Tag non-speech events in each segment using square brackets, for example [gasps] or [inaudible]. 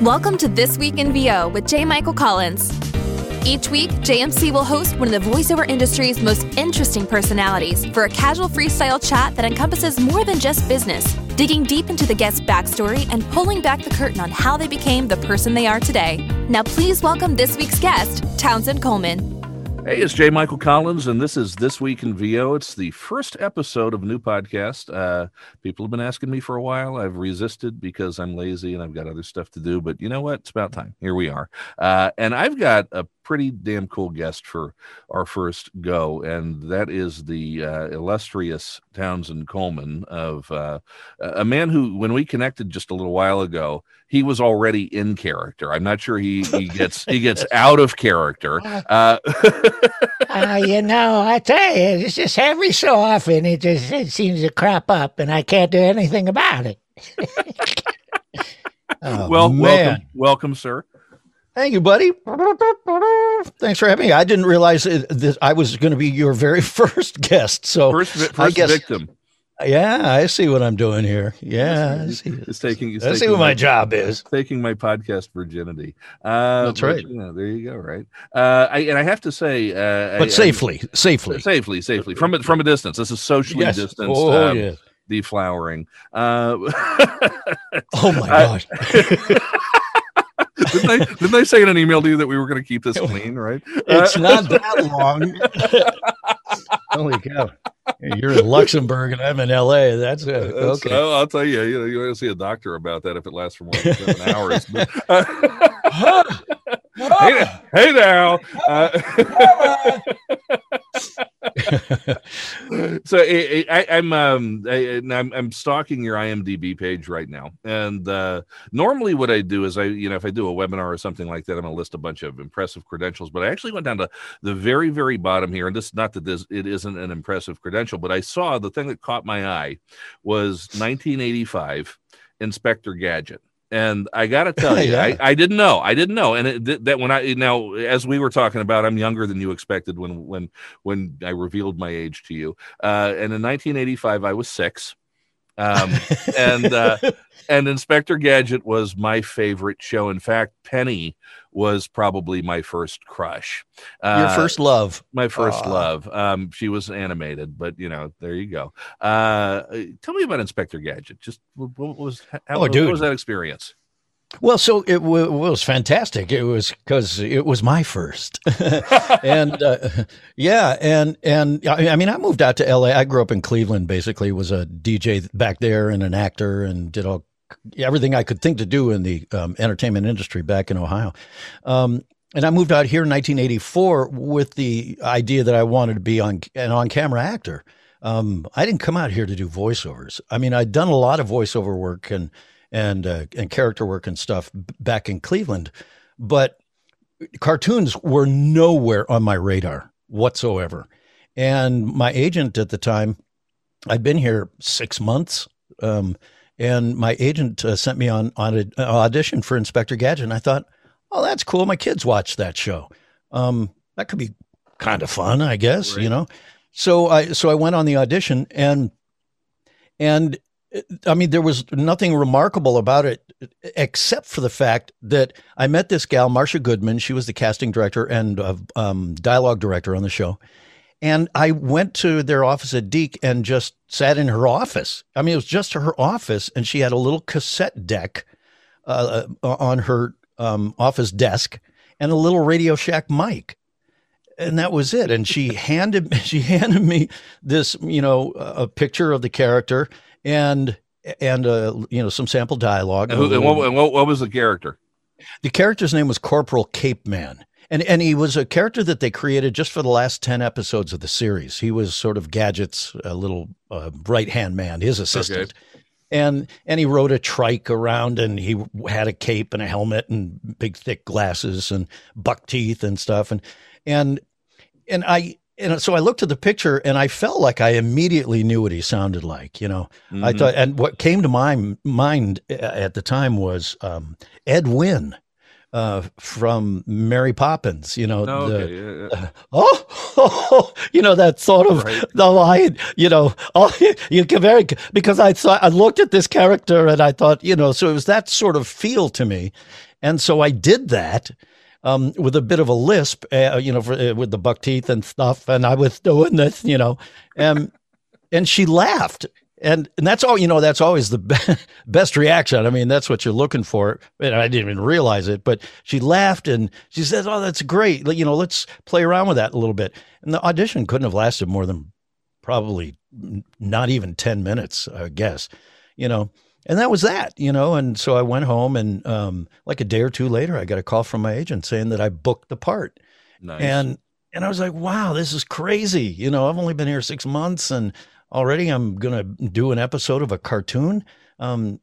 Welcome to This Week in VO with J. Michael Collins. Each week, JMC will host one of the voiceover industry's most interesting personalities for a casual freestyle chat that encompasses more than just business, digging deep into the guest's backstory and pulling back the curtain on how they became the person they are today. Now, please welcome this week's guest, Townsend Coleman. Hey, it's J. Michael Collins, and this is This Week in VO. It's the first episode of a new podcast. Uh, people have been asking me for a while. I've resisted because I'm lazy and I've got other stuff to do. But you know what? It's about time. Here we are. Uh, and I've got a pretty damn cool guest for our first go, and that is the uh, illustrious Townsend Coleman of uh, a man who, when we connected just a little while ago, he was already in character. I'm not sure he he [laughs] gets he gets out of character. Uh, uh, you know, I tell you, it's just every so often it just it seems to crop up, and I can't do anything about it. [laughs] oh, well, man. welcome, welcome, sir. Thank you, buddy. Thanks for having me. I didn't realize that I was going to be your very [laughs] first guest. So first, first I guess, victim. Yeah, I see what I'm doing here. Yeah, it's, it's taking. It's I see what my, my, job is. Taking my podcast virginity. Uh, That's right. But, there you go. Right. Uh, I, and I have to say, uh, but I, safely, I, safely, safely, safely from from a distance. This is socially yes. distanced. Oh um, yeah. Deflowering. Uh, [laughs] oh my gosh [laughs] didn't, I, didn't I say in an email to you that we were going to keep this [laughs] clean, right? It's uh, not that long. Holy cow. You're in Luxembourg and I'm in LA. That's it. Okay. That's, I'll tell you, you know, you want to see a doctor about that if it lasts for more than seven [laughs] hours. But, hey, hey now. Uh, [laughs] so I, am um, I, I'm I'm stalking your IMDb page right now, and uh, normally what I do is I you know if I do a webinar or something like that, I'm gonna list a bunch of impressive credentials. But I actually went down to the very very bottom here, and this not that this it isn't an impressive credential, but I saw the thing that caught my eye was 1985 Inspector Gadget and I got to [laughs] tell you, yeah. I, I, didn't know. I didn't know. And it, that when I now, as we were talking about, I'm younger than you expected when when when I revealed my age to you. Uh, and in 1985, I was six. Um, and uh, and Inspector Gadget was my favorite show. In fact, Penny was probably my first crush. Uh, Your first love. My first Aww. love. Um, she was animated, but you know, there you go. Uh, tell me about Inspector Gadget. Just what was how, oh, what was that experience? Well, so it, w- was fantastic. It was because it was my first, [laughs] and uh, yeah, and and I mean, I moved out to L.A. I grew up in Cleveland. Basically, was a DJ back there and an actor, and did all everything I could think to do in the um, entertainment industry back in Ohio. Um, and I moved out here in 1984 with the idea that I wanted to be on an on-camera actor. Um, I didn't come out here to do voiceovers. I mean, I'd done a lot of voiceover work and and uh, and character work and stuff back in Cleveland, but cartoons were nowhere on my radar whatsoever. And my agent at the time, I'd been here six months, um, and my agent uh, sent me on on an audition for Inspector Gadget. And I thought, oh, that's cool. My kids watch that show. Um, that could be kind of fun, I guess. Right. You know. So I so I went on the audition and and I mean, there was nothing remarkable about it except for the fact that I met this gal, Marcia Goodman. She was the casting director and uh, um, dialogue director on the show. And I went to their office at DiC and just sat in her office. I mean, it was just her office, and she had a little cassette deck uh, uh on her um, office desk and a little Radio Shack mic and that was it. And she handed [laughs] she handed me this, you know, a picture of the character and and uh, you know some sample dialogue. And, who, and, what, and what, what, was the character? The character's name was Corporal Capeman. And, and he was a character that they created just for the last 10 episodes of the series. He was sort of Gadget's a little uh, right hand man, his assistant. Okay. And, and he rode a trike around and he had a cape and a helmet and big thick glasses and buck teeth and stuff. And, and, and I, and so I looked at the picture and I felt like I immediately knew what he sounded like. You know, mm-hmm. I thought, and what came to my mind at the time was um, Ed Wynn uh, from Mary Poppins. You know, Oh, the, okay. yeah, yeah. oh, [laughs] you know that sort of Right. the line. You know, oh, [laughs] you can very because I thought I looked at this character and I thought, you know, so it was that sort of feel to me, and so I did that. Um, with a bit of a lisp, uh, you know, for, uh, with the buck teeth and stuff, and I was doing this, you know, and and she laughed, and and that's all, you know, that's always the [laughs] be- best reaction. I mean, that's what you're looking for, and I didn't even realize it, but she laughed and she said, "Oh, that's great, you know, let's play around with that a little bit." And the audition couldn't have lasted more than probably not even ten minutes, I guess, you know. And that was that, you know. And so I went home, and um, like a day or two later, I got a call from my agent saying that I booked the part. Nice. And and I was like, wow, this is crazy. You know, I've only been here six months, and already I'm gonna do an episode of a cartoon. Um,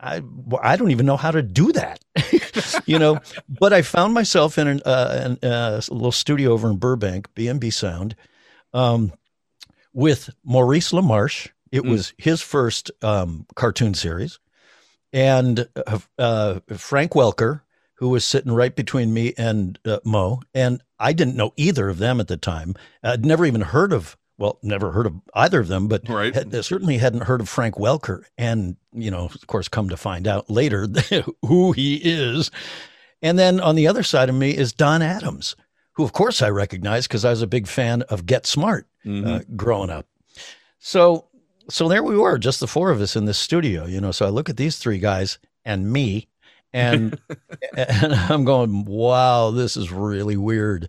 I I don't even know how to do that, [laughs] you know. But I found myself in an, uh, an, uh, a little studio over in Burbank, B&B Sound, um, with Maurice LaMarche. It Mm. was his first um, cartoon series, and uh, uh, Frank Welker, who was sitting right between me and uh, Mo. And I didn't know either of them at the time. I'd never even heard of, well, never heard of either of them, but Right. had, certainly hadn't heard of Frank Welker. And, you know, of course, come to find out later [laughs] who he is. And then on the other side of me is Don Adams, who, of course, I recognize because I was a big fan of Get Smart Mhm. uh, growing up. So, so there we were, just the four of us in this studio, you know. So I look at these three guys and me, and [laughs] and I'm going, wow, this is really weird.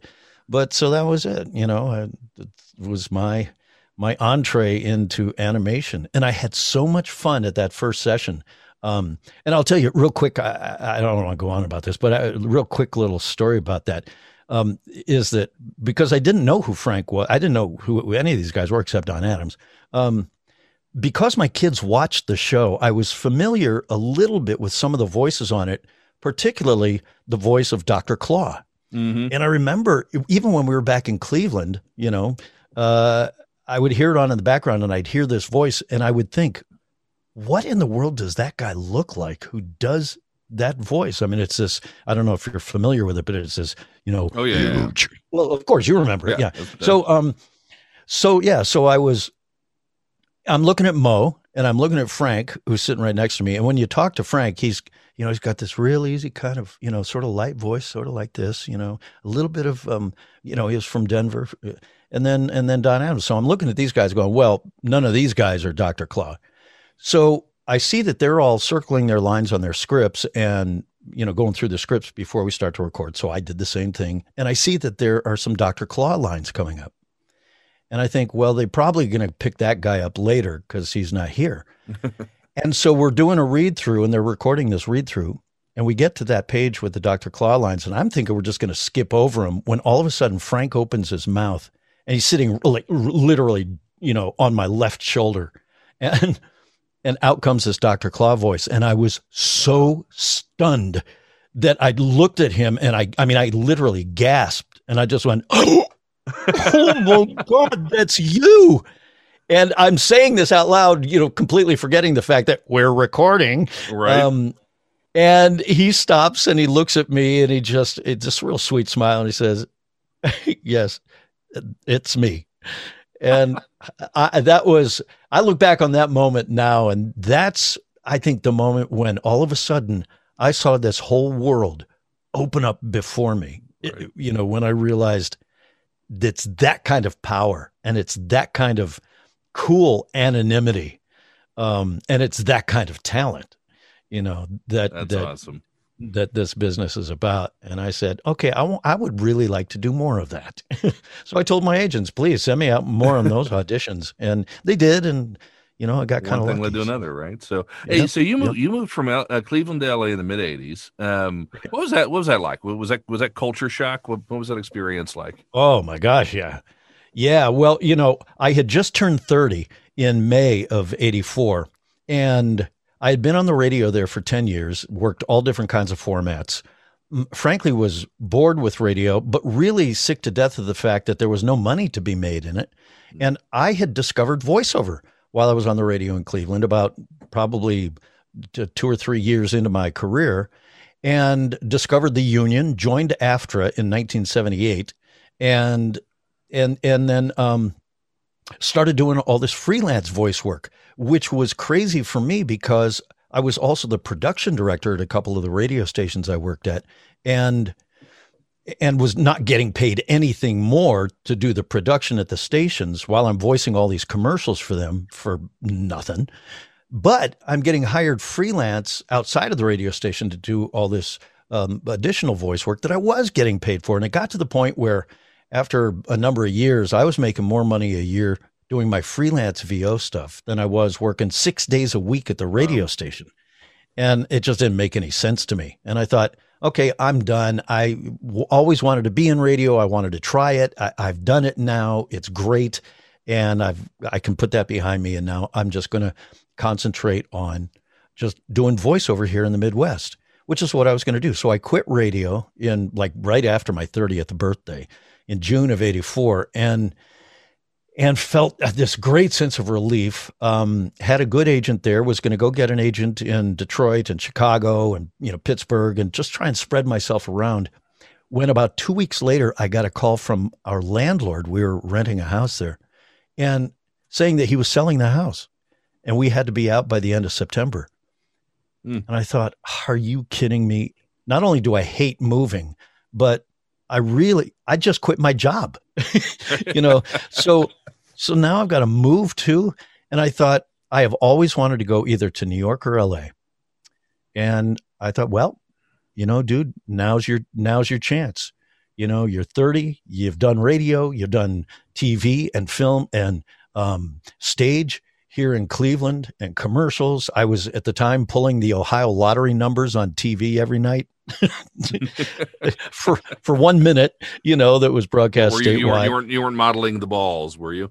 But so that was it, you know. I, it was my my entree into animation, and I had so much fun at that first session. Um, and I'll tell you real quick. I, I I don't want to go on about this, but a real quick little story about that um, is that because I didn't know who Frank was, I didn't know who any of these guys were except Don Adams. Um, because my kids watched the show, I was familiar a little bit with some of the voices on it, particularly the voice of Dr. Claw. Mhm. And I remember even when we were back in Cleveland, you know, uh, I would hear it on in the background and I'd hear this voice and I would think, what in the world does that guy look like who does that voice? I mean, it's this, I don't know if you're familiar with it, but it's this, you know, Oh, yeah, yeah, yeah. well, of course you remember it. Yeah. So, um, so yeah, so I was, I'm looking at Mo and I'm looking at Frank, who's sitting right next to me. And when you talk to Frank, he's, you know, he's got this real easy kind of, you know, sort of light voice, sort of like this, you know, a little bit of, um, you know, he was from Denver, and then and then Don Adams. So I'm looking at these guys, going, well, none of these guys are Dr. Claw. So I see that they're all circling their lines on their scripts and you know going through the scripts before we start to record. So I did the same thing, and I see that there are some Dr. Claw lines coming up. And I think, well, they're probably going to pick that guy up later because he's not here. [laughs] and so we're doing a read through, and they're recording this read through. And we get to that page with the Dr. Claw lines, and I'm thinking we're just going to skip over them when all of a sudden Frank opens his mouth and he's sitting like literally, you know, on my left shoulder. And and out comes this Dr. Claw voice. And I was so stunned that I looked at him and I I mean I literally gasped and I just went, [gasps] Oh, oh my God, that's you. And I'm saying this out loud, you know, completely forgetting the fact that we're recording. Right. Um, and he stops and he looks at me and he just, it's this real sweet smile and he says, [laughs] Yes, it's me. And I, that was, I look back on that moment now, and that's, I think, the moment when all of a sudden I saw this whole world open up before me. It- you know, when I realized it's that kind of power and it's that kind of cool anonymity um, and it's that kind of talent, you know, that, That's that, awesome. that this business is about. And I said, okay, I I would really like to do more of that. [laughs] so I told my agents, please send me out more on those [laughs] auditions. And they did. And, you know, I got kind One of thing led to another, right? So, hey, so you yep. moved you moved from uh, Cleveland to LA in the mid '80s. Um, what was that? What was that like? Was that? Was that culture shock? What, what was that experience like? Oh my gosh, yeah. Yeah, well, you know, I had just turned 30 in May of 84 and I had been on the radio there for 10 years, worked all different kinds of formats. Frankly was bored with radio, but really sick to death of the fact that there was no money to be made in it. And I had discovered voiceover while I was on the radio in Cleveland about probably two or 3 years into my career and discovered the union, joined AFTRA in 1978, and and and then um, started doing all this freelance voice work, which was crazy for me because I was also the production director at a couple of the radio stations I worked at, and and was not getting paid anything more to do the production at the stations while I'm voicing all these commercials for them for nothing. But I'm getting hired freelance outside of the radio station to do all this um, additional voice work that I was getting paid for. And it got to the point where, after a number of years, I was making more money a year doing my freelance VO stuff than I was working six days a week at the radio wow. station. And it just didn't make any sense to me. And I thought, okay, I'm done. I w- always wanted to be in radio. I wanted to try it. I, I've done it now. It's great. And I've, I can put that behind me. And now I'm just going to concentrate on just doing voiceover here in the Midwest, which is what I was going to do. So I quit radio in like right after my 30th birthday in June of 84 and and felt this great sense of relief. Um, had a good agent there, was going to go get an agent in Detroit and Chicago and you know Pittsburgh and just try and spread myself around. When about two weeks later, I got a call from our landlord. We were renting a house there, and saying that he was selling the house and we had to be out by the end of September. Mm. And I thought, are you kidding me? Not only do I hate moving, but I really, I just quit my job, [laughs] you know? so, so now I've got to move too. And I thought, I have always wanted to go either to New York or LA. And I thought, well, you know, dude, now's your, now's your chance. You know, you're 30, you've done radio, you've done TV and film and um, stage here in Cleveland and commercials. I was at the time pulling the Ohio lottery numbers on TV every night [laughs] for for one minute, you know, that was broadcast were you, weren't, you, weren't, you weren't modeling the balls, were you?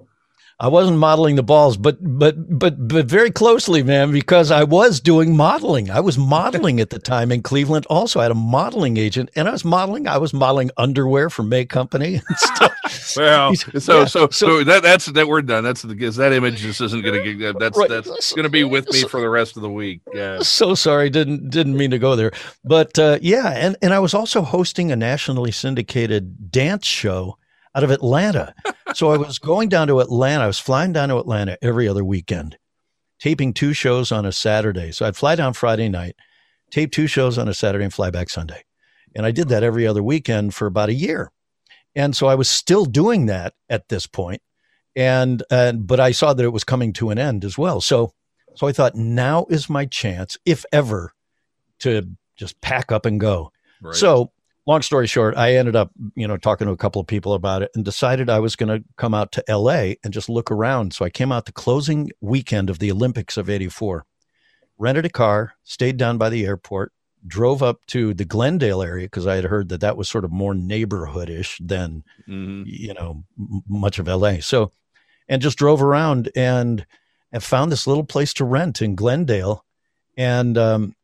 I wasn't modeling the balls, but but but but very closely, man, because I was doing modeling. I was modeling at the time in Cleveland. Also, I had a modeling agent, and I was modeling. I was modeling underwear for May Company and [laughs] stuff. well, [laughs] so, yeah, so, so so that that's that we're done. That's because that image just isn't going to get that's right. that's going to be with me for the rest of the week. Yeah. So sorry, didn't didn't mean to go there, but uh, yeah, and and I was also hosting a nationally syndicated dance show out of Atlanta. so I was going down to Atlanta. I was flying down to Atlanta every other weekend, taping two shows on a Saturday. So I'd fly down Friday night, tape two shows on a Saturday, and fly back Sunday. And I did that every other weekend for about a year. And so I was still doing that at this point. And, and but I saw that it was coming to an end as well. So so I thought now is my chance, if ever, to just pack up and go. Right. So long story short, I ended up, you know, talking to a couple of people about it and decided I was going to come out to LA and just look around. So I came out the closing weekend of the Olympics of 84, rented a car, stayed down by the airport, drove up to the Glendale area because I had heard that that was sort of more neighborhoodish than, mm-hmm. you know, m- much of LA. So, and just drove around and, and found this little place to rent in Glendale and um,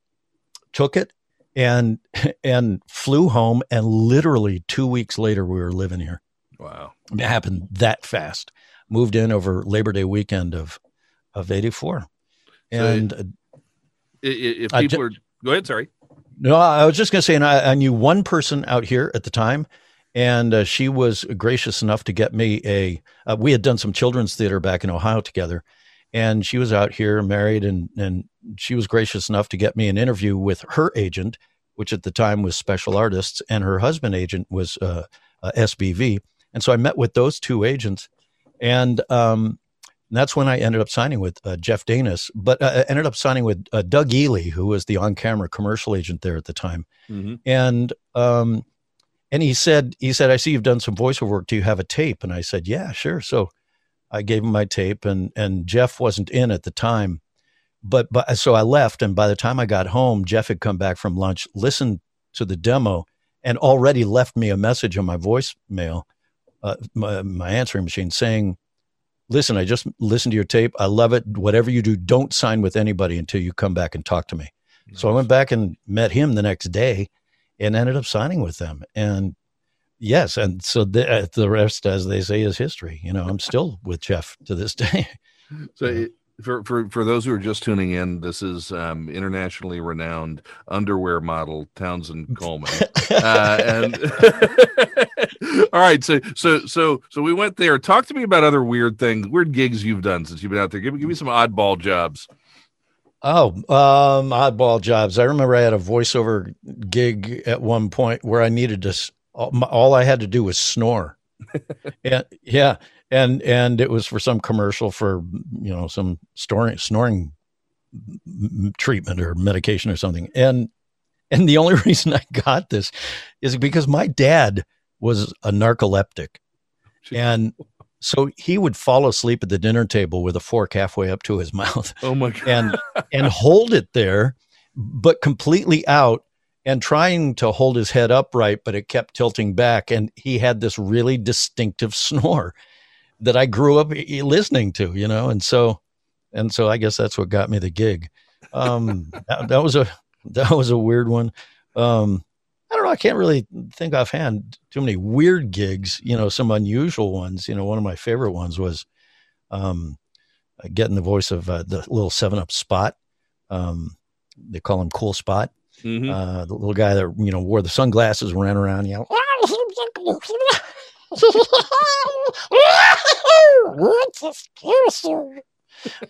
took it and and flew home and literally two weeks later we were living here. Wow. It happened that fast. Moved in over labor day weekend of of 84 and so if people are go ahead sorry. No i was just going to say and I, I, knew one person out here at the time and uh, she was gracious enough to get me a uh, we had done some children's theater back in ohio together and she was out here married and and she was gracious enough to get me an interview with her agent which at the time was special artists and her husband agent was uh, uh, sbv and so i met with those two agents and um, that's when i ended up signing with uh, jeff danis. But uh, ended up signing with uh, doug ely who was the on-camera commercial agent there at the time. Mm-hmm. and um, and he said he said i see you've done some voiceover work. Do you have a tape? And i said yeah sure. So I gave him my tape, and and Jeff wasn't in at the time, but but so I left, and by the time I got home, Jeff had come back from lunch, listened to the demo, and already left me a message on my voicemail, uh, my, my answering machine, saying, "Listen, I just listened to your tape. I love it. Whatever you do, don't sign with anybody until you come back and talk to me." Nice. So I went back and met him the next day, and ended up signing with them, and Yes, and so the, uh, the rest, as they say, is history. You know, I'm still with Jeff to this [laughs] day. So, For, for for those who are just tuning in, this is um, internationally renowned underwear model Townsend [laughs] Coleman. uh, and [laughs] all right, so so so so we went there. Talk to me about other weird things, weird gigs you've done since you've been out there. Give me give me some oddball jobs. Oh, um, oddball jobs. I remember I had a voiceover gig at one point where I needed to. All I had to do was snore. [laughs] and, yeah, and and it was for some commercial for you know some snoring snoring treatment or medication or something. And and the only [laughs] reason i got this is because my dad was a narcoleptic. And so he would fall asleep at the dinner table with a fork halfway up to his [laughs] mouth oh my god. and and hold it there but completely out and trying to hold his head upright but it kept tilting back and he had this really distinctive [laughs] snore that I grew up listening to, you know, and so and so I guess that's what got me the gig. Um, [laughs] that, that, was a that was a weird one. Um, I don't know. I can't really think offhand too many weird gigs. You know, some unusual ones. You know, one of my favorite ones was um, getting the voice of uh, the little Seven Up Spot. Um, they call him Cool Spot. Mm-hmm. Uh, the little guy that you know wore the sunglasses, ran around, you [laughs] know.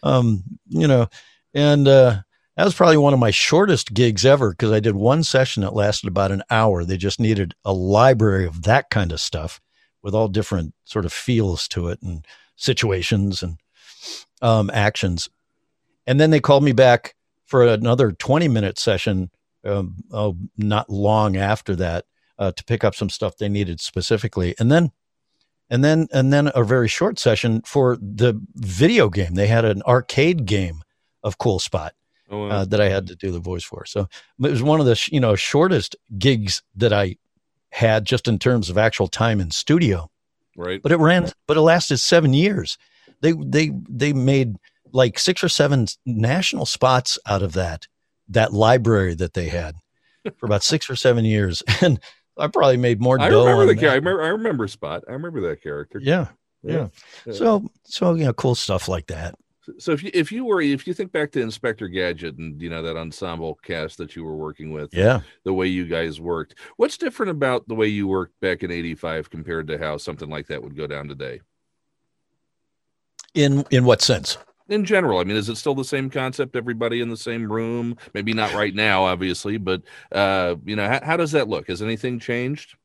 um, you know, and uh, that was probably one of my shortest gigs ever because I did one session that lasted about an hour. They just needed a library of that kind of stuff with all different sort of feels to it and situations and um, actions. And then they called me back for another 20 minute session, um, oh, not long after that, uh, to pick up some stuff they needed specifically. And then and then and then a very short session for the video game. They had an arcade game of Cool Spot oh, wow. uh, that I had to do the voice for. So it was one of the you know shortest gigs that I had just in terms of actual time in studio. Right. But it ran. But it lasted seven years. They they they made like six or seven national spots out of that that library that they had for about six or seven years [laughs] and I probably made more. I remember the character. I remember. I remember Spot. I remember that character. Yeah, yeah, yeah. So, so you know, cool stuff like that. So if you if you were if you think back to Inspector Gadget and you know that ensemble cast that you were working with, yeah, the way you guys worked, what's different about the way you worked back in '85 compared to how something like that would go down today? In in what sense? In general i mean is it still the same concept everybody in the same room? Maybe not right now obviously but uh you know how, how does that look? Has anything changed?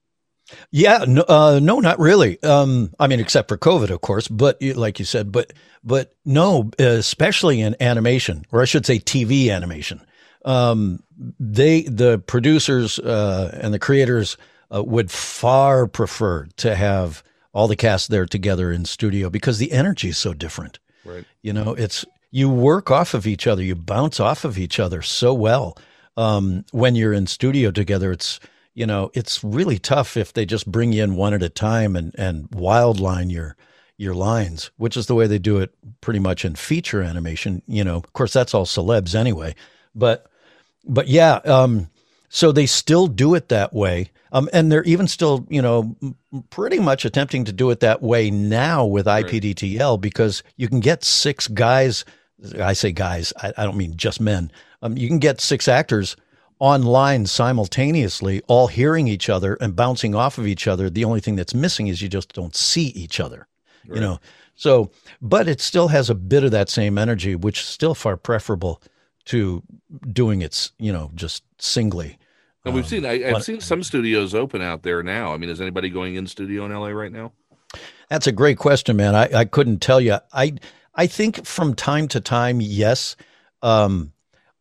Yeah no, uh, no not really. Um i mean except for covid of course but like you said but but no especially in animation or i should say tv animation. Um they the producers uh and the creators uh, would far prefer to have all the cast there together in studio because the energy is so different Right. You know, it's you work off of each other, you bounce off of each other so well. Um, when you're in studio together, it's you know, it's really tough if they just bring you in one at a time and and wild line your your lines, which is the way they do it pretty much in feature animation. You know, of course, that's all celebs anyway. But but yeah, um, so they still do it that way. Um, and they're even still, you know, pretty much attempting to do it that way now with IPDTL because you can get six guys. I say guys, I, I don't mean just men. Um, you can get six actors online simultaneously, all hearing each other and bouncing off of each other. The only thing that's missing is you just don't see each other, right. you know. So, but it still has a bit of that same energy, which is still far preferable to doing it, you know, just singly. And we've um, seen I, have seen some studios open out there now. I mean, is anybody going in studio in LA right now? That's a great question, man. I, I couldn't tell you. I I think from time to time, yes. Um,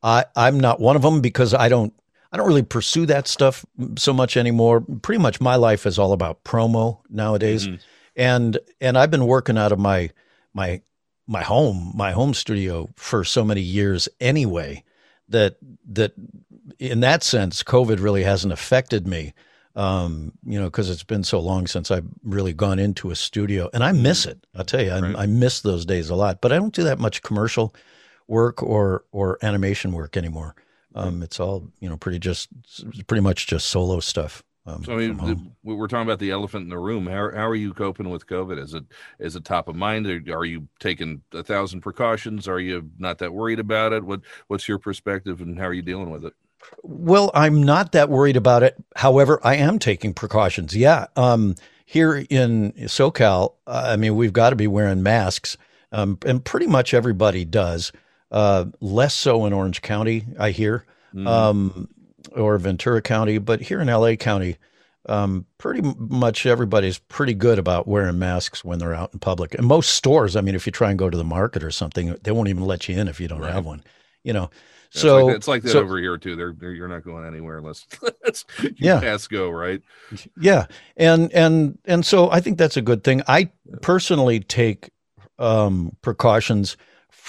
I I'm not one of them because I don't I don't really pursue that stuff so much anymore. Pretty much my life is all about promo nowadays. Mm-hmm. And and I've been working out of my my my home, my home studio for so many years anyway that that in that sense, COVID really hasn't affected me. Um, you know, because it's been so long since I've really gone into a studio, and I miss it. I'll tell you, I, right. I miss those days a lot. But I don't do that much commercial work or or animation work anymore. Um, it's all you know, pretty just pretty much just solo stuff. Um, So I mean, the, we're talking about the elephant in the room. How how are you coping with COVID? Is it is it top of mind? Are, are you taking a thousand precautions? Are you not that worried about it? What what's your perspective and how are you dealing with it? Well, I'm not that worried about it. However, I am taking precautions. Yeah. Um, here in SoCal, uh, I mean, we've got to be wearing masks, um, and pretty much everybody does. Uh, less so in Orange County, I hear, Mhm. um, or Ventura County, but here in LA County, um, pretty much everybody's pretty good about wearing masks when they're out in public. And most stores, I mean, if you try and go to the market or something, they won't even let you in if you don't Right. have one. You know, so it's like that, like so- over here too. They're, they're you're not going anywhere unless [laughs] unless you Yeah. pass go right. Yeah, and and and so I think that's a good thing. I personally take um, precautions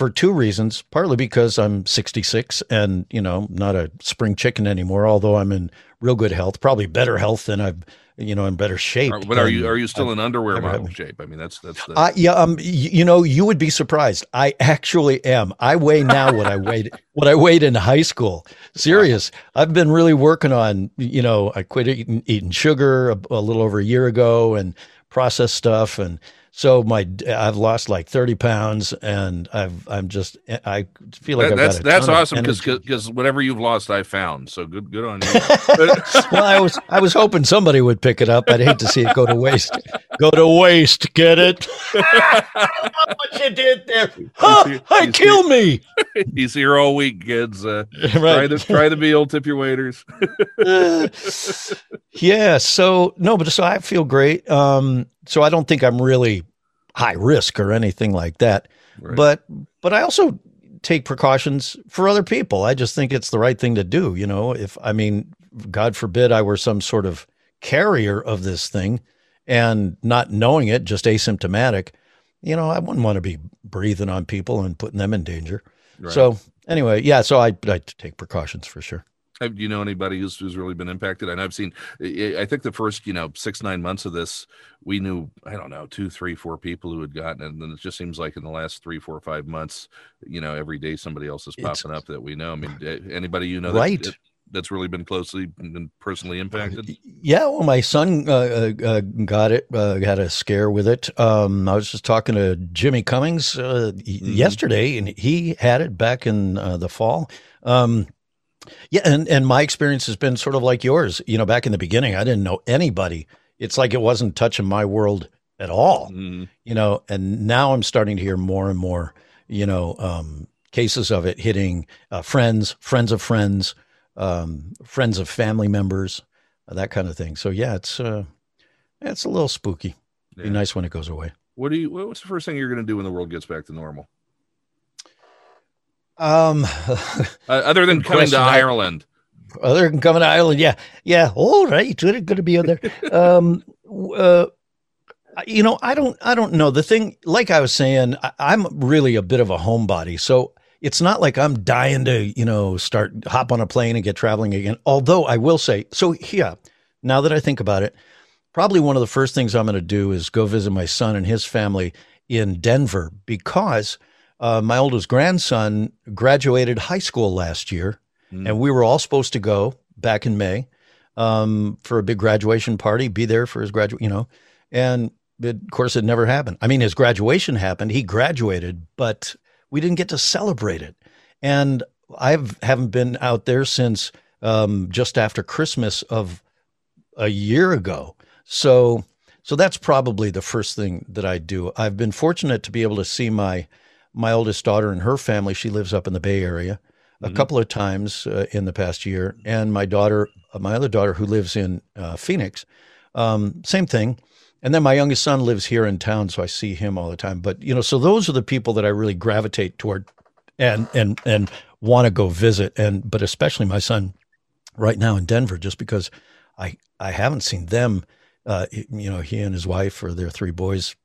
for two reasons. Partly because I'm 66 and you know not a spring chicken anymore. Although I'm in real good health, probably better health than I've you know in better shape. But are you are you still I've in underwear model shape? I mean, that's that's the Uh, yeah, um, y- you know, you would be surprised. I actually am. I weigh now what I weighed [laughs] what I weighed in high school. Serious. I've been really working on. You know, I quit eating, eating sugar a, a little over a year ago and processed stuff, and so my I've lost like thirty pounds, and I've I'm just I feel like That- I've that's that's awesome because because whatever you've lost, I found. So good good on you. [laughs] well, I was I was hoping somebody would pick it up. I'd hate to see it go to waste. Go to waste. Get it? [laughs] what you did there? Huh, I kill me. [laughs] He's here all week, kids. Uh, try right. the try the meal, tip your waiters. Uh, yeah. So no, but so I feel great. Um, so I don't think I'm really high risk or anything like that. Right. But but I also take precautions for other people. I just think it's the right thing to do. You know, if I mean, God forbid I were some sort of carrier of this thing and not knowing it, just asymptomatic. You know, I wouldn't want to be breathing on people and putting them in danger. Right. So anyway, yeah. So I I take precautions for sure. Have- do you know anybody who's, who's really been impacted? And I've seen, I think the first, you know, six, nine months of this, we knew, I don't know, two, three, four people who had gotten it. And then it just seems like in the last three, four, five months, you know, every day somebody else is It's- popping up that we know. I mean, anybody you know Right. that, that's really been closely and personally impacted? Yeah, well, my son uh, uh, uh, got it, uh, had a scare with it. Um, I was just talking to Jimmy Cummings uh, Mhm. yesterday, and he had it back in uh, the fall. Um, yeah, and, and my experience has been sort of like yours. You know, back in the beginning, I didn't know anybody. It's like it wasn't touching my world at all. Mm, You know, and now I'm starting to hear more and more. You know, um, cases of it hitting uh, friends, friends of friends, um, friends of family members, uh, that kind of thing. So yeah, it's uh, it's a little spooky. Be nice when it goes away. What do you, what's the first thing you're going to do when the world gets back to normal? Um, Uh, other than [laughs] coming to. Ireland. other than coming to Ireland, yeah, yeah. All right, good, good to be on there. [laughs] Um, uh, you know, I don't, I don't know. The thing, like I was saying, I, I'm really a bit of a homebody, so it's not like I'm dying to, you know, start hop on a plane and get traveling again. Although I will say, so yeah. Now that I think about it, probably one of the first things I'm going to do is go visit my son and his family in Denver because uh, my oldest grandson graduated high school last year Mm. and we were all supposed to go back in May um, for a big graduation party, be there for his graduate, you know, and it, of course it never happened. I mean, his graduation happened, he graduated, but we didn't get to celebrate it. And I haven't been out there since um, just after Christmas of a year ago. So, so that's probably the first thing that I do. I've been fortunate to be able to see my my oldest daughter and her family. She lives up in the Bay Area a Mhm. couple of times uh, in the past year, and my daughter, uh, my other daughter, who lives in uh, Phoenix, um, same thing. And then my youngest son lives here in town, so I see him all the time. But you know, so those are the people that I really gravitate toward, and and and want to go visit. And but especially my son, right now in Denver, just because I I haven't seen them. Uh, you know, he and his wife or their three boys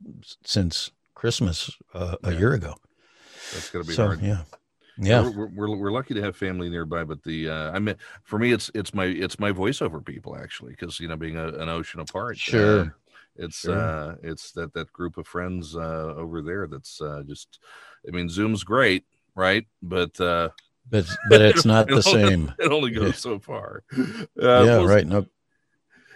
since Christmas uh, a Yeah. year ago. That's going to be So hard. yeah, yeah. we're, we're, we're lucky to have family nearby but the uh i mean for me it's it's my it's my voiceover people actually because you know being a, an ocean apart Sure. um, it's Sure. uh it's that that group of friends uh over there that's uh just i mean zoom's great right but uh but but it's [laughs] not it the only- same. it only goes Yeah. so far uh, yeah, right. No,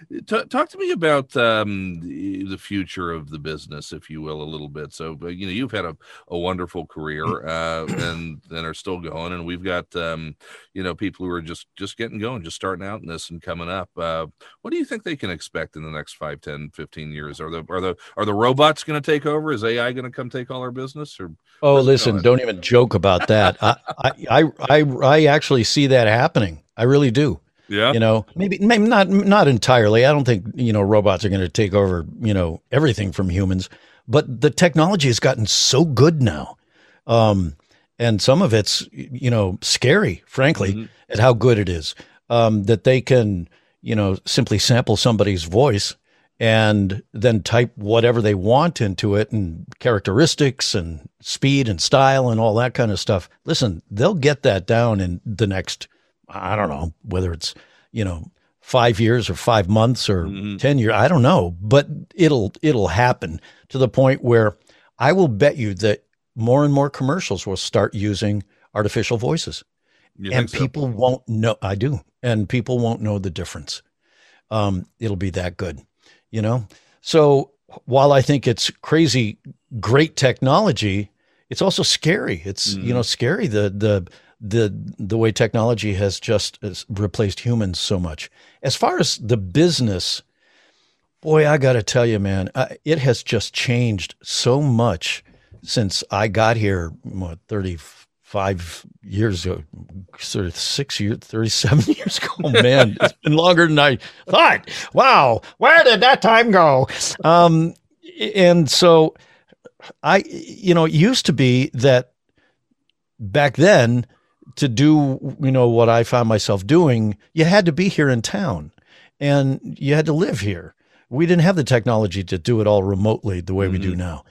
T- talk to me about um, the, future of the business, if you will, a little bit. So, you know, you've had a, a wonderful career uh, [clears throat] and and are still going, and we've got um, you know people who are just just getting going, just starting out in this and coming up. Uh, what do you think they can expect in the next 5, 10, 15 years? Are the are the are the robots going to take over? Is AI going to come take all our business? Or oh, listen, don't even joke about that. I, I I I actually see that happening. I really do. Yeah. You know, maybe maybe not not entirely. I don't think, you know, robots are going to take over, you know, everything from humans, but the technology has gotten so good now. Um and some of it's, you know, scary, frankly, mm-hmm. at how good it is. Um that they can, you know, simply sample somebody's voice and then type whatever they want into it and characteristics and speed and style and all that kind of stuff. Listen, they'll get that down in the next I don't know whether it's, you know, five years or five months or mm-hmm. 10 years. I don't know, but it'll, it'll happen to the point where I will bet you that more and more commercials will start using artificial voices you and so? people won't know. I do. And people won't know the difference. Um, it'll be that good, you know? So while I think it's crazy, great technology, it's also scary. It's, mm-hmm. you know, scary. The, the, the the way technology has just replaced humans so much. As far as the business, boy, I got to tell you, man, it has just changed so much since I got here. What thirty five years ago, sort of six years, 37 [laughs] years ago. Oh, man, it's been longer than I thought. Wow. Where did that time go? Um, and so I, you know, it used to be that back then to do, you know, what I found myself doing, you had to be here in town and you had to live here. We didn't have the technology to do it all remotely the way mm-hmm. we do mm-hmm. now.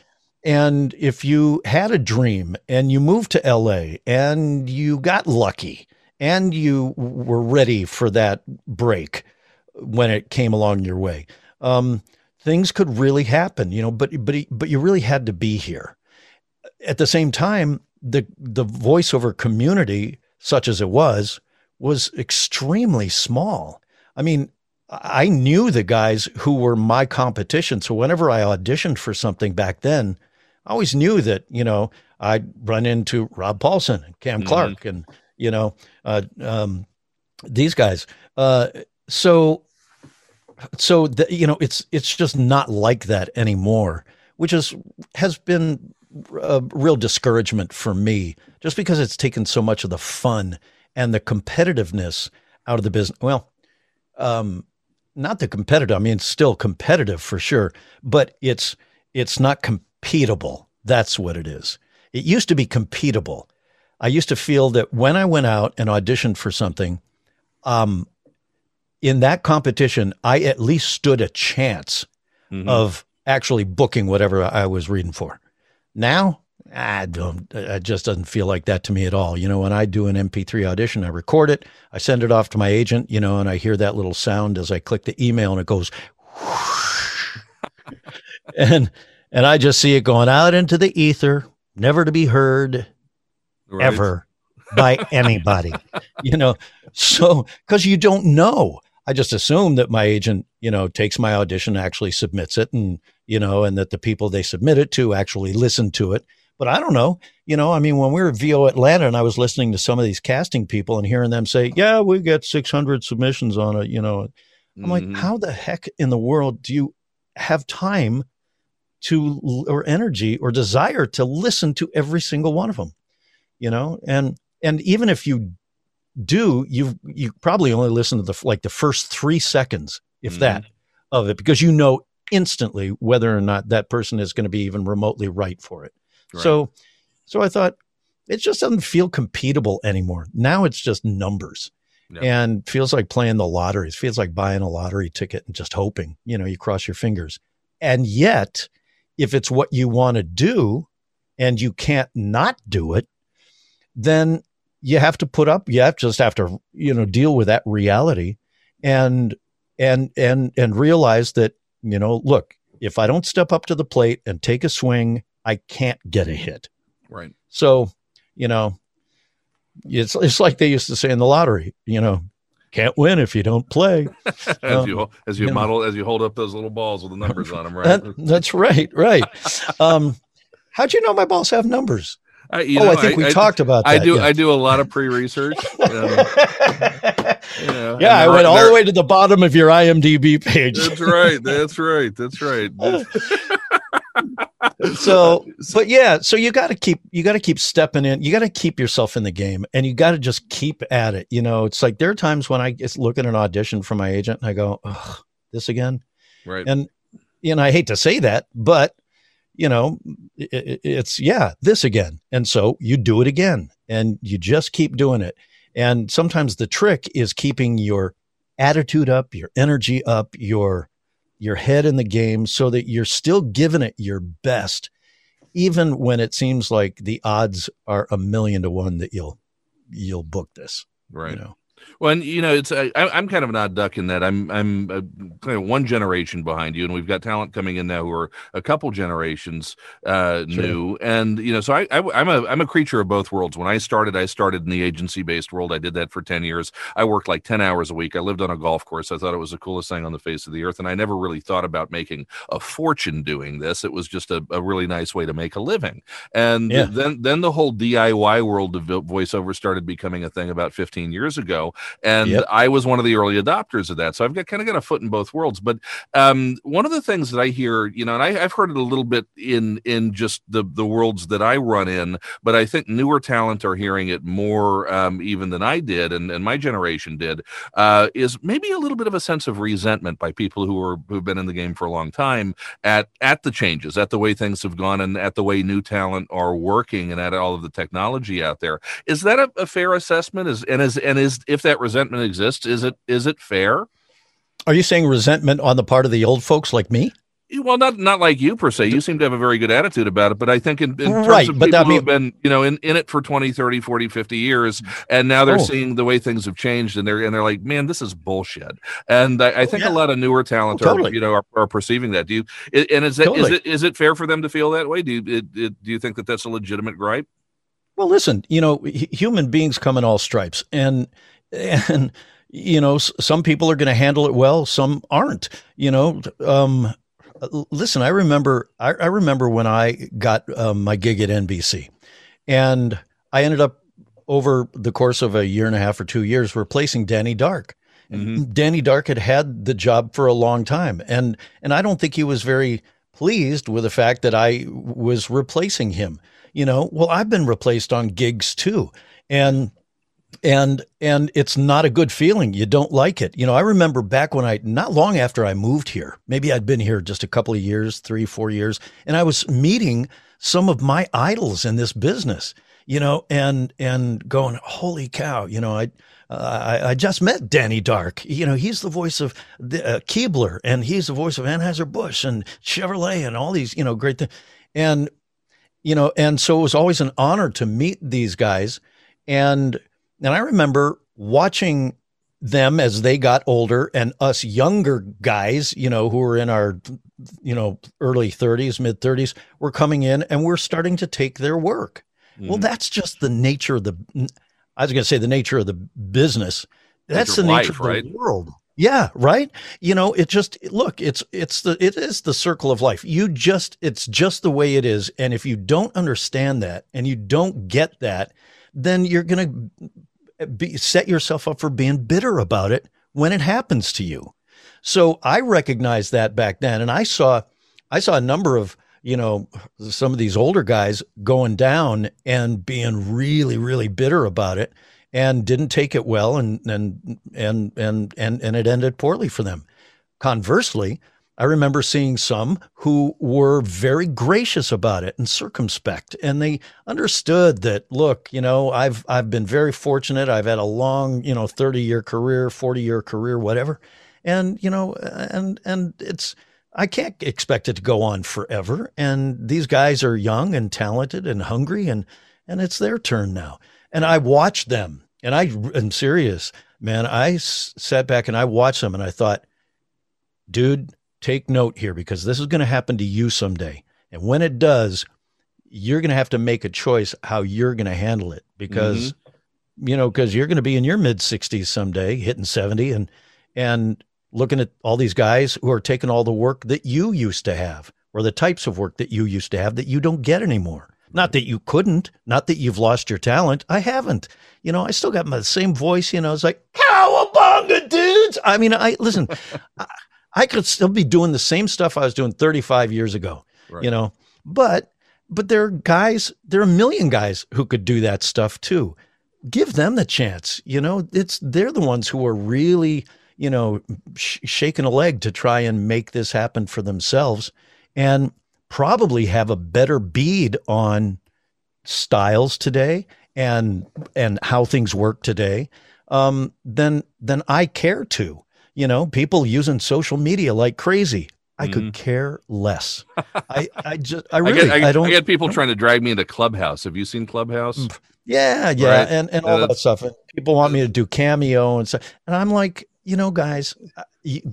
And if you had a dream and you moved to LA and you got lucky and you were ready for that break when it came along your way, um, things could really happen, you know, but, but, but you really had to be here. At the same time, the the voiceover community, such as it was, was extremely small. I mean, I knew the guys who were my competition. So whenever I auditioned for something back then, I always knew that, you know, I'd run into Rob Paulsen and Cam mm-hmm. Clarke and, you know, uh, um, these guys. Uh, so, so the, you know, it's, it's just not like that anymore, which is, has been a real discouragement for me just because it's taken so much of the fun and the competitiveness out of the business. Well, um, not the competitive. I mean, it's still competitive for sure, but it's it's not competable. That's what it is. It used to be competable. I used to feel that when I went out and auditioned for something, um, in that competition, I at least stood a chance mm-hmm. of actually booking whatever I was reading for. Now, I don't, uh, it just doesn't feel like that to me at all. You know, when I do an MP3 audition, I record it, I send it off to my agent, you know, and I hear that little sound as I click the email and it goes, [laughs] and, and I just see it going out into the ether, never to be heard right. ever by anybody, you know, so, cause you don't know. I just assume that my agent, you know, takes my audition, actually submits it, and you know, and that the people they submit it to actually listen to it. But I don't know. You know, I mean, when we were at VO Atlanta and I was listening to some of these casting people and hearing them say, "Yeah, we got 600 submissions on it," you know, I'm mm-hmm. like, how the heck in the world do you have time to or energy or desire to listen to every single one of them? You know, and and even if you do, you you probably only listen to the like the first three seconds, if mm-hmm. that, of it, because you know instantly whether or not that person is going to be even remotely right for it. Right. So, so I thought it just doesn't feel competable anymore. Now it's just numbers. Yep. And feels like playing the lottery. It feels like buying a lottery ticket and just hoping, you know, you cross your fingers. And yet, if it's what you want to do and you can't not do it, then you have to put up you have just have to you know deal with that reality and and and and realize that you know look if i don't step up to the plate and take a swing i can't get a hit right so you know it's it's like they used to say in the lottery you know can't win if you don't play. [laughs] as Um, you as you you know. model as you hold up those little balls with the numbers on them, right? That, that's right, right. [laughs] Um, how'd you know my balls have numbers? I, oh, know, I think we talked about that. I do. yeah. I do a lot of pre-research. [laughs] um, you know, yeah, I went all the way to the bottom of your IMDb page. That's right. That's right. That's right. [laughs] so [laughs] but yeah so you got to keep you got to keep stepping in you got to keep yourself in the game and you got to just keep at it you know it's like there are times when i just look at an audition for my agent and i go Ugh, this again right. and you know i hate to say that but you know i i- it's yeah this again. And so you do it again and you just keep doing it. And sometimes the trick is keeping your attitude up your energy up your your head in the game so that you're still giving it your best even when it seems like the odds are a million to one that you'll you'll book this right. you know Well, and you know, it's I, I'm kind of an odd duck in that I'm I'm uh, kind of one generation behind you, and we've got talent coming in now who are a couple generations uh, Sure. new, and you know, so I, I I'm a I'm a creature of both worlds. When I started, I started in the agency based world. I did that for ten years. I worked like ten hours a week. I lived on a golf course. I thought it was the coolest thing on the face of the earth, and I never really thought about making a fortune doing this. It was just a, a really nice way to make a living. And Yeah. then then the whole DIY world of voiceover started becoming a thing about 15 years ago and Yep. I was one of the early adopters of that. So I've got kind of got a foot in both worlds. But um, one of the things that I hear, you know, and I, I've heard it a little bit in in just the the worlds that I run in, but I think newer talent are hearing it more um, even than I did and, and my generation did. Uh, is maybe a little bit of a sense of resentment by people who are who've been in the game for a long time at at the changes, at the way things have gone, and at the way new talent are working, and at all of the technology out there. Is that a, a fair assessment? Is and is and is if that resentment exists, is it is it fair? are you saying resentment on the part of the old folks like me Well, not not like you per se. You seem to have a very good attitude about it, but I think in, in terms Right, of people who have been, you know, in, in it for 20, 30, 40, 50 years, and now they're Oh. seeing the way things have changed and they're and they're like, man, this is bullshit. And I, I oh, think yeah. a lot of newer talent Oh, are, you know, are, are perceiving that. Do you and is that is Totally. it is it fair for them to feel that way? Do you it, it, do you think that that's a legitimate gripe? Well, listen, you know, hu- human beings come in all stripes, and and you know, some people are going to handle it well, some aren't. You know, um, listen, I remember, I, I remember when I got um, my gig at NBC, and I ended up over the course of a year and a half or two years replacing Danny Dark. And Danny Dark had had the job for a long time, and and I don't think he was very pleased with the fact that I was replacing him. You know, well, I've been replaced on gigs too, and and and it's not a good feeling. You don't like it. You know, I remember back when I not long after I moved here, maybe I'd been here just a couple of years, three, four years, and I was meeting some of my idols in this business. You know, and and going, holy cow! You know, I. Uh, I, I just met Danny Dark. You know, he's the voice of the, uh, Keebler, and he's the voice of Anheuser Busch and Chevrolet, and all these, you know, great things. And you know, and so it was always an honor to meet these guys. And and I remember watching them as they got older and us younger guys, you know, who were in our you know, early 30s, mid 30s, were coming in and we're starting to take their work. Well, Mhm. that's just the nature of the I was going to say the nature of the business. That's Nature the nature life, of the right? world. Yeah, right. You know, it just look, it's it's the it is the circle of life. You just it's just the way it is, and if you don't understand that and you don't get that, then you're going to be set yourself up for being bitter about it when it happens to you. So I recognized that back then, and I saw I saw a number of you know some of these older guys going down and being really really bitter about it and didn't take it well and and and and and, and it ended poorly for them conversely i remember seeing some who were very gracious about it and circumspect and they understood that look you know i've i've been very fortunate i've had a long you know 30 year career 40 year career whatever and you know and and it's I can't expect it to go on forever. And these guys are young and talented and hungry, and and it's their turn now. And I watched them, and I am serious, man. I sat back and I watched them, and I thought, dude, take note here because this is going to happen to you someday. And when it does, you're going to have to make a choice how you're going to handle it because mm-hmm. you know, because you're going to be in your mid 60s someday, hitting 70, and and looking at all these guys who are taking all the work that you used to have, or the types of work that you used to have that you don't get anymore. Not that you couldn't, not that you've lost your talent. I haven't. You know, I still got my same voice. You know, it's like cowabunga, dudes. I mean, I listen. [laughs] I, I could still be doing the same stuff I was doing 35 years ago. Right. You know, but but there are guys, there are a million guys who could do that stuff too. Give them the chance. You know, it's they're the ones who are really, you know, sh- shaking a leg to try and make this happen for themselves, and probably have a better bead on styles today and and how things work today um, than than I care to. You know, people using social media like crazy. I mm-hmm. could care less. [laughs] I, I just, I really, I, get, I, I don't. I get people trying to drag me into Clubhouse. Have you seen Clubhouse? Mm, yeah, yeah, right. and and all uh, that stuff. And people want me to do cameo and stuff, and I'm like, you know, guys,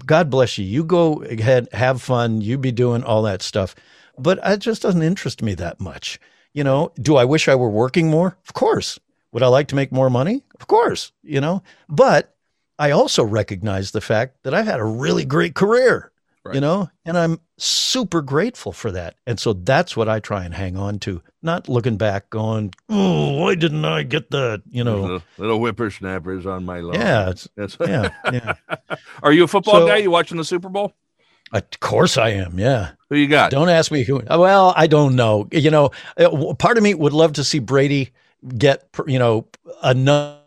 God bless you. You go ahead, have fun. You be doing all that stuff, but it just doesn't interest me that much. You know, do I wish I were working more? Of course. Would I like to make more money? Of course. You know, but I also recognize the fact that I've had a really great career right. you know, and I'm super grateful for that. And so that's what I try and hang on to, not looking back going, oh, why didn't I get that? You know, little, whippersnappers on my lawn. Yeah. yeah. Yeah. [laughs] Are you a football so, guy? You watching the Super Bowl? Of course I am. Yeah. Who you got? Don't ask me who. Well, I don't know. You know, uh, part of me would love to see Brady get, you know, another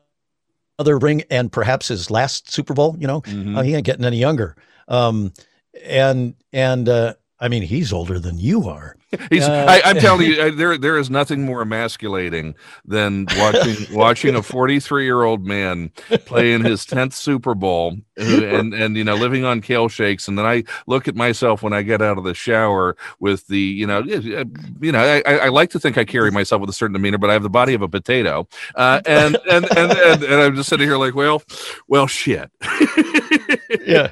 ring and perhaps his last Super Bowl. You know, mm-hmm. uh, he ain't getting any younger. Um, and and uh, I mean, he's older than you are. [laughs] He's. Uh, I, am [laughs] telling you, there there is nothing more emasculating than watching [laughs] watching a 43 year old man play in his 10th Super Bowl and and you know living on kale shakes, and then I look at myself when I get out of the shower with the you know you know I, I like to think I carry myself with a certain demeanor, but I have the body of a potato, uh, and, and, and and and I'm just sitting here like, well, well, shit. yeah,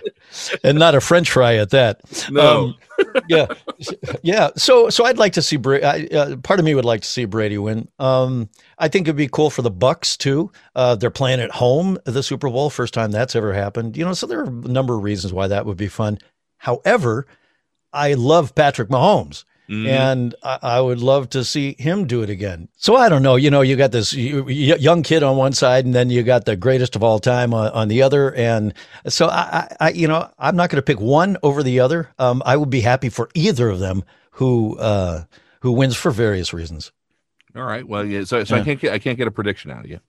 and not a French fry at that. No. Um, yeah, yeah. So, so I'd like to see Brady. Uh, part of me would like to see Brady win. Um, I think it'd be cool for the Bucs too. Uh, they're playing at home the Super Bowl, first time that's ever happened. You know, so there are a number of reasons why that would be fun. However, I love Patrick Mahomes. Mm-hmm. And I, I, would love to see him do it again. So I don't know. You know, you got this young kid on one side, and then you got the greatest of all time on, on the other. And so I, I, you know, I'm not going to pick one over the other. Um, I would be happy for either of them who uh, who wins for various reasons. All right. Well, yeah. So, so yeah. I can't get I can't get a prediction out of you.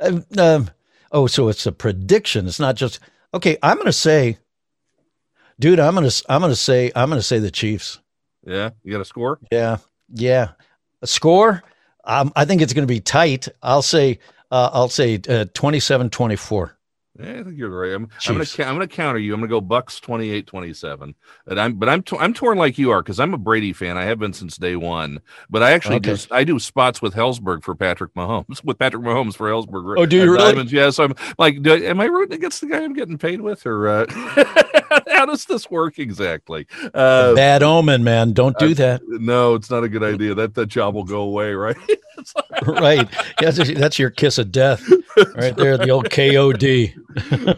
Um, um, oh, so it's a prediction. It's not just okay. I'm going to say, dude. I'm going to I'm going to say I'm going to say the Chiefs. Yeah, you got a score? Yeah, yeah, a score. Um, I think it's going to be tight. I'll say, uh, I'll say uh, 27-24. Yeah, I think you're right. I'm, I'm gonna I'm gonna counter you. I'm gonna go Bucs 28-27. And I'm but I'm t- I'm torn like you are because I'm a Brady fan. I have been since day one. But I actually okay. do I do spots with Helzberg for Patrick Mahomes [laughs] with Patrick Mahomes for Helzberg. Oh, do you really? Diamonds. Yeah. So I'm like, do, am I rooting against the guy I'm getting paid with, or uh, [laughs] how does this work exactly? Uh, bad omen, man. Don't do that. No, it's not a good idea. That that job will go away, [laughs] right? [laughs] right. Yeah, that's, that's your kiss of death, right there. The old KOD.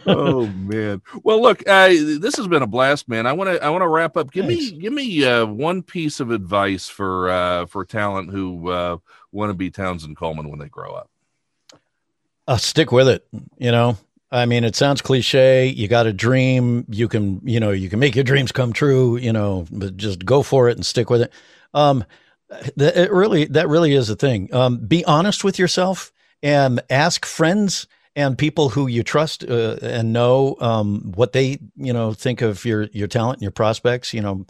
[laughs] oh man. Well, look, uh, this has been a blast, man. I want to I want to wrap up. Give me give me uh, one piece of advice for uh, for talent who uh, want to be Townsend Coleman when they grow up. Uh, stick with it. You know, I mean, it sounds cliche. You got a dream. You can, you know, you can make your dreams come true. You know, but just go for it and stick with it. Um, it really, that really is the thing. Um, be honest with yourself and ask friends and people who you trust uh, and know um, what they, you know, think of your your talent and your prospects. You know,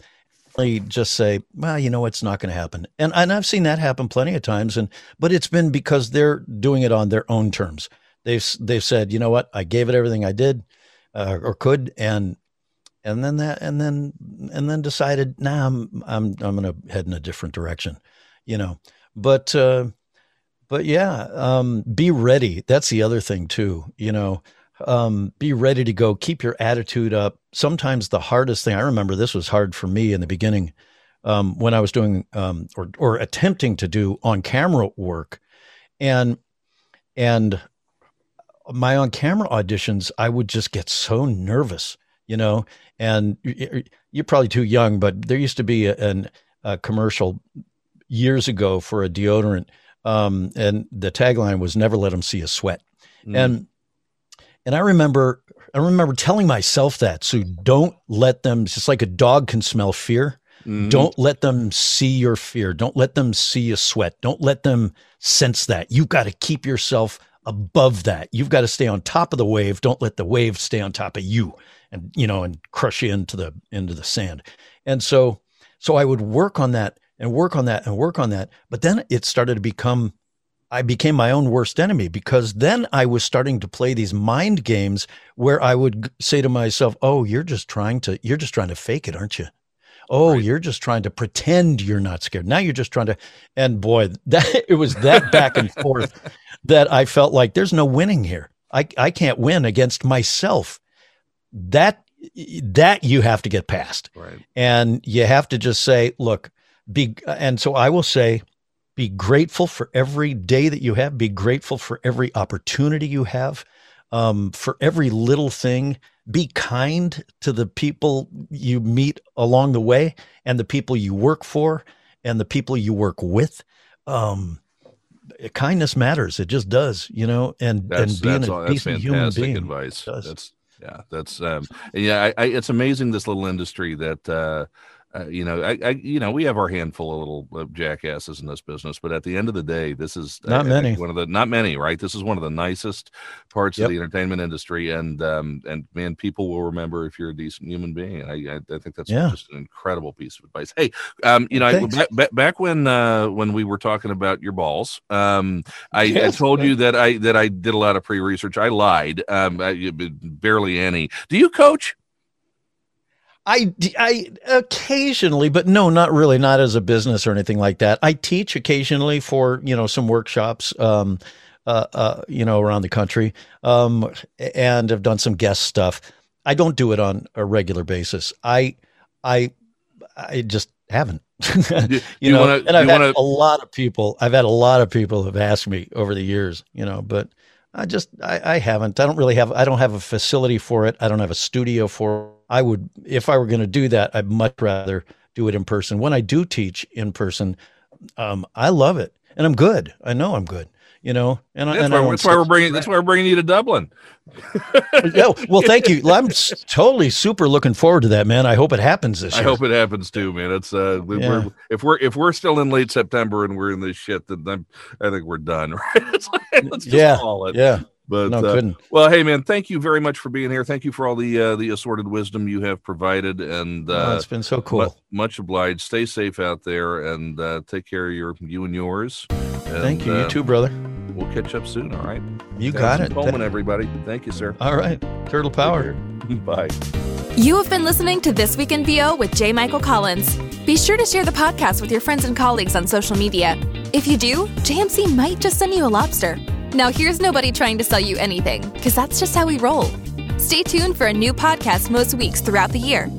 just say, well, you know, it's not going to happen. And and I've seen that happen plenty of times. And but it's been because they're doing it on their own terms they've they've said, you know what, I gave it everything I did uh, or could, and and then that and then and then decided, nah, I'm I'm I'm going to head in a different direction, you know. But uh, but yeah, um, be ready. That's the other thing too, you know. Um, be ready to go. Keep your attitude up. Sometimes the hardest thing I remember this was hard for me in the beginning um, when I was doing um, or or attempting to do on camera work, and and my on camera auditions, I would just get so nervous, you know. And you're probably too young, but there used to be a, an, a commercial years ago for a deodorant, um, and the tagline was "Never let them see a sweat." Mm. And and I remember I remember telling myself that. So don't let them. It's just like a dog can smell fear. Mm-hmm. Don't let them see your fear. Don't let them see a sweat. Don't let them sense that. You've got to keep yourself above that. You've got to stay on top of the wave. Don't let the wave stay on top of you and you know and crush you into the into the sand. And so so I would work on that and work on that and work on that. But then it started to become I became my own worst enemy because then I was starting to play these mind games where I would say to myself, "Oh, you're just trying to you're just trying to fake it, aren't you?" Oh, right. you're just trying to pretend you're not scared. Now you're just trying to, and boy, that [laughs] it was that back and forth that I felt like there's no winning here. I, I can't win against myself. That that you have to get past, right. and you have to just say, look, be. And so I will say, be grateful for every day that you have. Be grateful for every opportunity you have, um, for every little thing be kind to the people you meet along the way and the people you work for and the people you work with. Um, kindness matters. It just does, you know, and, that's, and being a all, decent human being. advice. That's, yeah, that's, um, yeah, I, I, it's amazing this little industry that, uh, uh, you know, I, I, you know, we have our handful of little uh, jackasses in this business, but at the end of the day, this is not I, many. one of the not many, right? This is one of the nicest parts yep. of the entertainment industry, and um, and man, people will remember if you're a decent human being. And I, I, think that's yeah. just an incredible piece of advice. Hey, um, you know, I, back, back when uh, when we were talking about your balls, um, I, yes, I told man. you that I that I did a lot of pre research. I lied, um, I, barely any. Do you coach? I, I occasionally, but no, not really, not as a business or anything like that. I teach occasionally for, you know, some workshops, um, uh, uh, you know, around the country, um, and have done some guest stuff. I don't do it on a regular basis. I, I, I just haven't, [laughs] you, you, know, wanna, and I've had wanna... a lot of people, I've had a lot of people have asked me over the years, you know, but I just, I, I haven't, I don't really have, I don't have a facility for it. I don't have a studio for I would, if I were going to do that, I'd much rather do it in person. When I do teach in person, um, I love it, and I'm good. I know I'm good. You know, and, that's, and why, that's why we're bringing. That's why we're bringing you to Dublin. [laughs] yeah, well, thank you. I'm totally super looking forward to that, man. I hope it happens this year. I hope it happens too, man. It's uh, yeah. we're, if we're if we're still in late September and we're in this shit, then I'm, I think we're done. [laughs] Right? Like, let's just yeah, call it. Yeah. But no, uh, couldn't. well, hey man, thank you very much for being here. Thank you for all the uh, the assorted wisdom you have provided, and uh, oh, it's been so cool. much obliged. Stay safe out there, and uh, take care of your you and yours. And, thank you. You uh, too, brother. We'll catch up soon. All right. You got it. Coleman, everybody. Thank you, sir. All right. Turtle power. [laughs] Bye. You have been listening to This Week in VO with J. Michael Collins. Be sure to share the podcast with your friends and colleagues on social media. If you do, JMC might just send you a lobster. Now, here's nobody trying to sell you anything, because that's just how we roll. Stay tuned for a new podcast most weeks throughout the year.